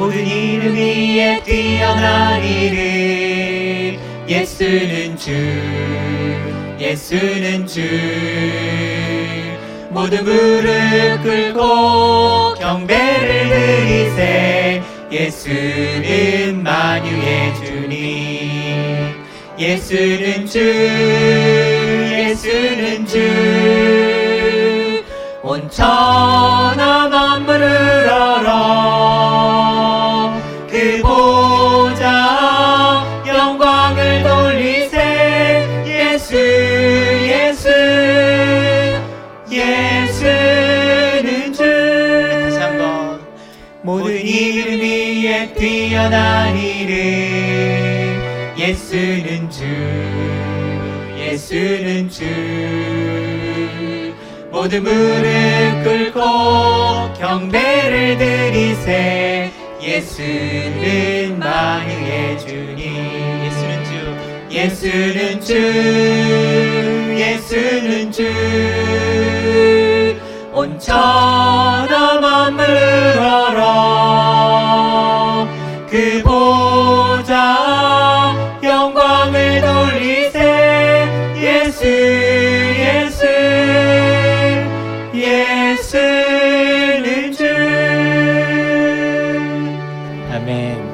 모든 이름 위에 뛰어난 이름. 예수는 주 예수는 주. 모두 무릎 꿇고 경배를 드리세. 예수는 만유의 주님. 예수는 주 예수는 주 온 천하 만물을 모든 이름 위에 뛰어난 이름. 예수는 주 예수는 주. 모두 무릎 꿇고 경배를 드리세. 예수는 만유의 주님 예수는 주 예수는 주 예수는 주 온천하 마물어라. 그 보자 영광을 돌리세. 예수 예수 예수는 주. 아멘.